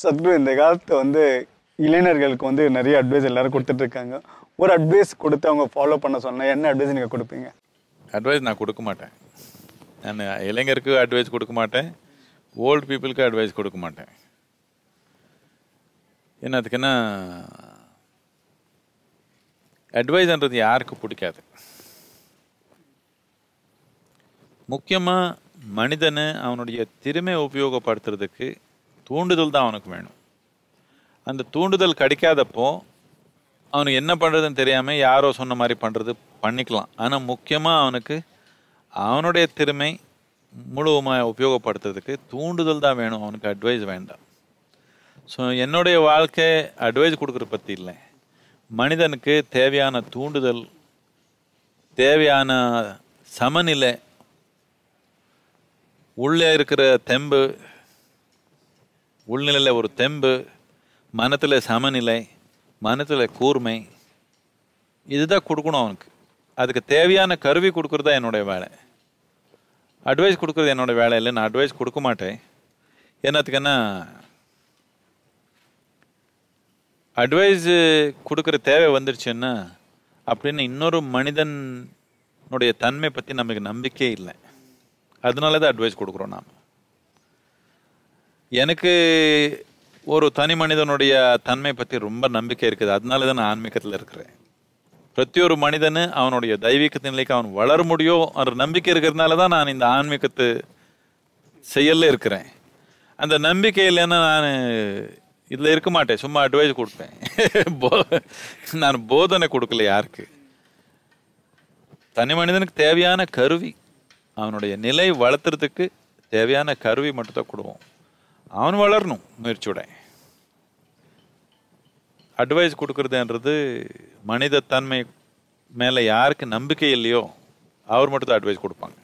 சத்ரு இந்த காலத்தை வந்து இளைஞர்களுக்கு வந்து நிறைய அட்வைஸ் எல்லாரும் கொடுத்துட்டு இருக்காங்க ஒரு அட்வைஸ் கொடுத்து அவங்க ஃபாலோ பண்ண சொன்னால் என்ன அட்வைஸ் நீங்கள் கொடுப்பீங்க? அட்வைஸ் நான் கொடுக்க மாட்டேன். நான் இளைஞருக்கு அட்வைஸ் கொடுக்க மாட்டேன். ஓல்டு பீப்புளுக்கு அட்வைஸ் கொடுக்க மாட்டேன். என்னத்துக்குன்னா அட்வைஸ்ன்றது யாருக்கு பிடிக்காது? முக்கியமாக மனிதனை அவனுடைய திறமை உபயோகப்படுத்துறதுக்கு தூண்டுதல் தான் அவனுக்கு வேணும். அந்த தூண்டுதல் கிடைக்காதப்போ அவனுக்கு என்ன பண்ணுறதுன்னு தெரியாமல் யாரோ சொன்ன மாதிரி பண்ணுறது பண்ணிக்கலாம். ஆனால் முக்கியமாக அவனுக்கு அவனுடைய திறமை முழுவதுமாக உபயோகப்படுத்துறதுக்கு தூண்டுதல் தான் வேணும். அவனுக்கு அட்வைஸ் வேண்டாம். ஸோ என்னுடைய வாழ்க்கை அட்வைஸ் கொடுக்குற பற்றி இல்லை. மனிதனுக்கு தேவையான தூண்டுதல் தேவையான சமநிலை உள்ளே இருக்கிற தெம்பு உள்நிலையில் ஒரு தெம்பு மனத்தில் சமநிலை மனத்தில் கூர்மை இதுதான் கொடுக்கணும் அவனுக்கு. அதுக்கு தேவையான கருவி கொடுக்குறது தான் என்னுடைய வேலை. அட்வைஸ் கொடுக்குறது என்னோட வேலை இல்லை நான் அட்வைஸ் கொடுக்க மாட்டேன். என்னத்துக்குன்னா அட்வைஸ் கொடுக்குற தேவை வந்துருச்சுன்னா அப்படின்னு இன்னொரு மனிதனுடைய தன்மை பற்றி நமக்கு நம்பிக்கையே இல்லை. அதனால தான் அட்வைஸ் கொடுக்குறோம் நாம். எனக்கு ஒரு தனி மனிதனுடைய தன்மை பற்றி ரொம்ப நம்பிக்கை இருக்குது. அதனால தான் நான் ஆன்மீகத்தில் இருக்கிறேன். பிரத்தியொரு மனிதனு அவனுடைய தெய்வீகத்தின் நிலைக்கு அவன் வளர முடியும் என்ற நம்பிக்கை இருக்கிறதுனால தான் நான் இந்த ஆன்மீகத்து செய்யல இருக்கிறேன். அந்த நம்பிக்கை இல்லைன்னா நான் இதில் இருக்க மாட்டேன். சும்மா அட்வைஸ் கொடுப்பேன். போ- நான் போதனை கொடுக்கல யாருக்கு. தனி மனிதனுக்கு தேவையான கருவி அவனுடைய நிலை வளர்த்துறதுக்கு தேவையான கருவி மட்டும்தான் கொடுவோம். அவன் வளரணும் முயற்சியோட. அட்வைஸ் கொடுக்கறதுன்றது மனித தன்மை மேலே யாருக்கு நம்பிக்கை இல்லையோ அவர் மட்டும் தான் அட்வைஸ் கொடுப்பாங்க.